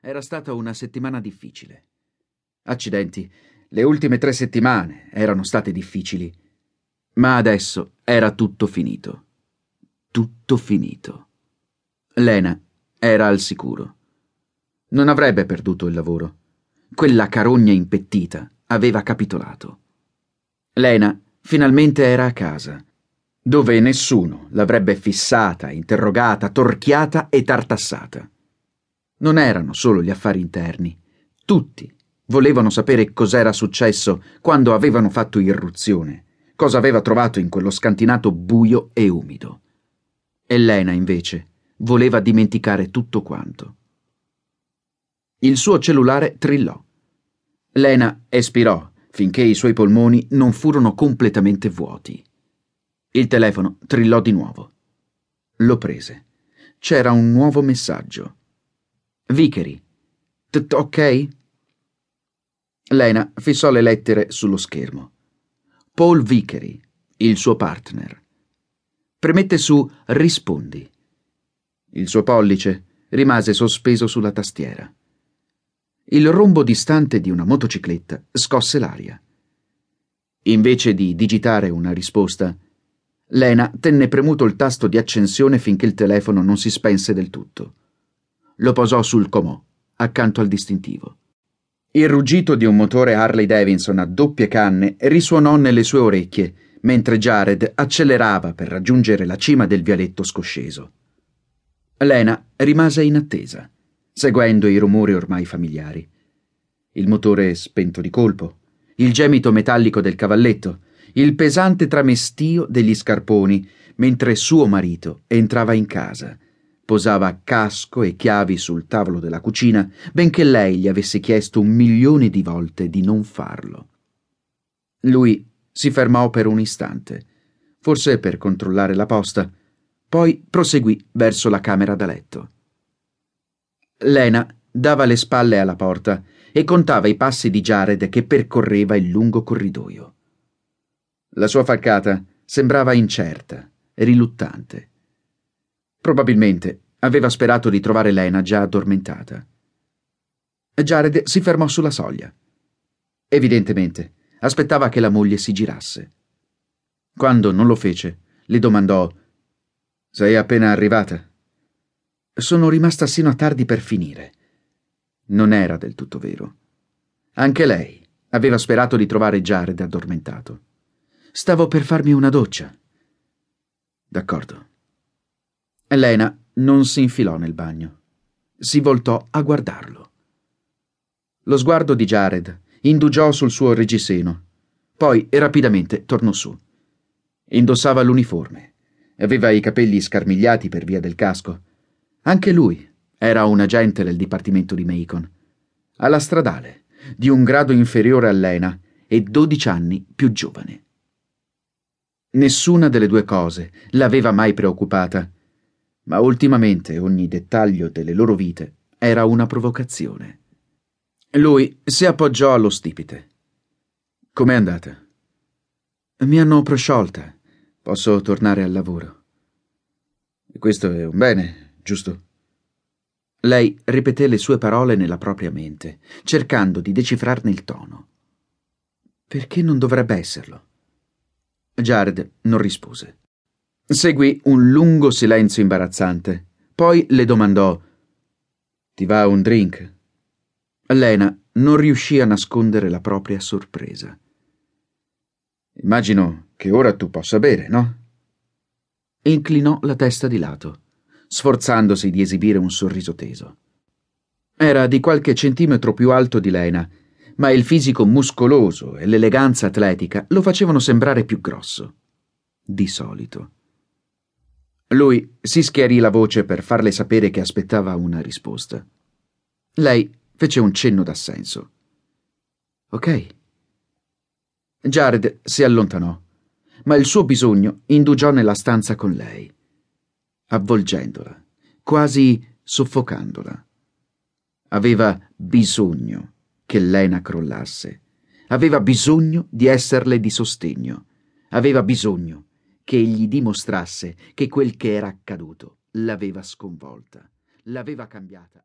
Era stata una settimana difficile. Accidenti, le ultime tre settimane erano state difficili. Ma adesso era tutto finito. Tutto finito. Lena era al sicuro. Non avrebbe perduto il lavoro. Quella carogna impettita aveva capitolato. Lena finalmente era a casa, dove nessuno l'avrebbe fissata, interrogata, torchiata e tartassata. Non erano solo gli affari interni. Tutti volevano sapere cos'era successo quando avevano fatto irruzione, cosa aveva trovato in quello scantinato buio e umido. Elena, invece, voleva dimenticare tutto quanto. Il suo cellulare trillò. Lena espirò finché i suoi polmoni non furono completamente vuoti. Il telefono trillò di nuovo. Lo prese. C'era un nuovo messaggio. Vickery. Ok? Lena fissò le lettere sullo schermo. Paul Vickery, il suo partner. Premette su Rispondi. Il suo pollice rimase sospeso sulla tastiera. Il rombo distante di una motocicletta scosse l'aria. Invece di digitare una risposta, Lena tenne premuto il tasto di accensione finché il telefono non si spense del tutto. Lo posò sul comò, accanto al distintivo. Il ruggito di un motore Harley Davidson a doppie canne risuonò nelle sue orecchie mentre Jared accelerava per raggiungere la cima del vialetto scosceso. Lena rimase in attesa, seguendo i rumori ormai familiari. Il motore spento di colpo, il gemito metallico del cavalletto, il pesante tramestio degli scarponi, mentre suo marito entrava in casa. Posava casco e chiavi sul tavolo della cucina, benché lei gli avesse chiesto un milione di volte di non farlo. Lui si fermò per un istante, forse per controllare la posta, poi proseguì verso la camera da letto. Lena dava le spalle alla porta e contava i passi di Jared che percorreva il lungo corridoio. La sua falcata sembrava incerta, riluttante. Probabilmente aveva sperato di trovare Lena già addormentata. Jared si fermò sulla soglia. Evidentemente aspettava che la moglie si girasse. Quando non lo fece, le domandò Sei appena arrivata? Sono rimasta sino a tardi per finire. Non era del tutto vero. Anche lei aveva sperato di trovare Jared addormentato. Stavo per farmi una doccia. D'accordo. Elena non si infilò nel bagno. Si voltò a guardarlo. Lo sguardo di Jared indugiò sul suo reggiseno. Poi rapidamente tornò su. Indossava l'uniforme. Aveva i capelli scarmigliati per via del casco. Anche lui era un agente del dipartimento di Macon. Alla stradale, di un grado inferiore a Lena e dodici anni più giovane. Nessuna delle due cose l'aveva mai preoccupata, ma ultimamente ogni dettaglio delle loro vite era una provocazione. Lui si appoggiò allo stipite. Com'è andata? Mi hanno prosciolta. Posso tornare al lavoro. Questo è un bene, giusto? Lei ripeté le sue parole nella propria mente, cercando di decifrarne il tono. Perché non dovrebbe esserlo? Jared non rispose. Seguì un lungo silenzio imbarazzante. Poi le domandò: Ti va un drink? Lena non riuscì a nascondere la propria sorpresa. Immagino che ora tu possa bere, no? Inclinò la testa di lato, sforzandosi di esibire un sorriso teso. Era di qualche centimetro più alto di Lena ma il fisico muscoloso e l'eleganza atletica lo facevano sembrare più grosso. Di solito. Lui si schiarì la voce per farle sapere che aspettava una risposta. Lei fece un cenno d'assenso. Ok. Jared si allontanò, ma il suo bisogno indugiò nella stanza con lei, avvolgendola, quasi soffocandola. Aveva bisogno che Lena crollasse. Aveva bisogno di esserle di sostegno. Aveva bisogno che gli dimostrasse che quel che era accaduto l'aveva sconvolta, l'aveva cambiata.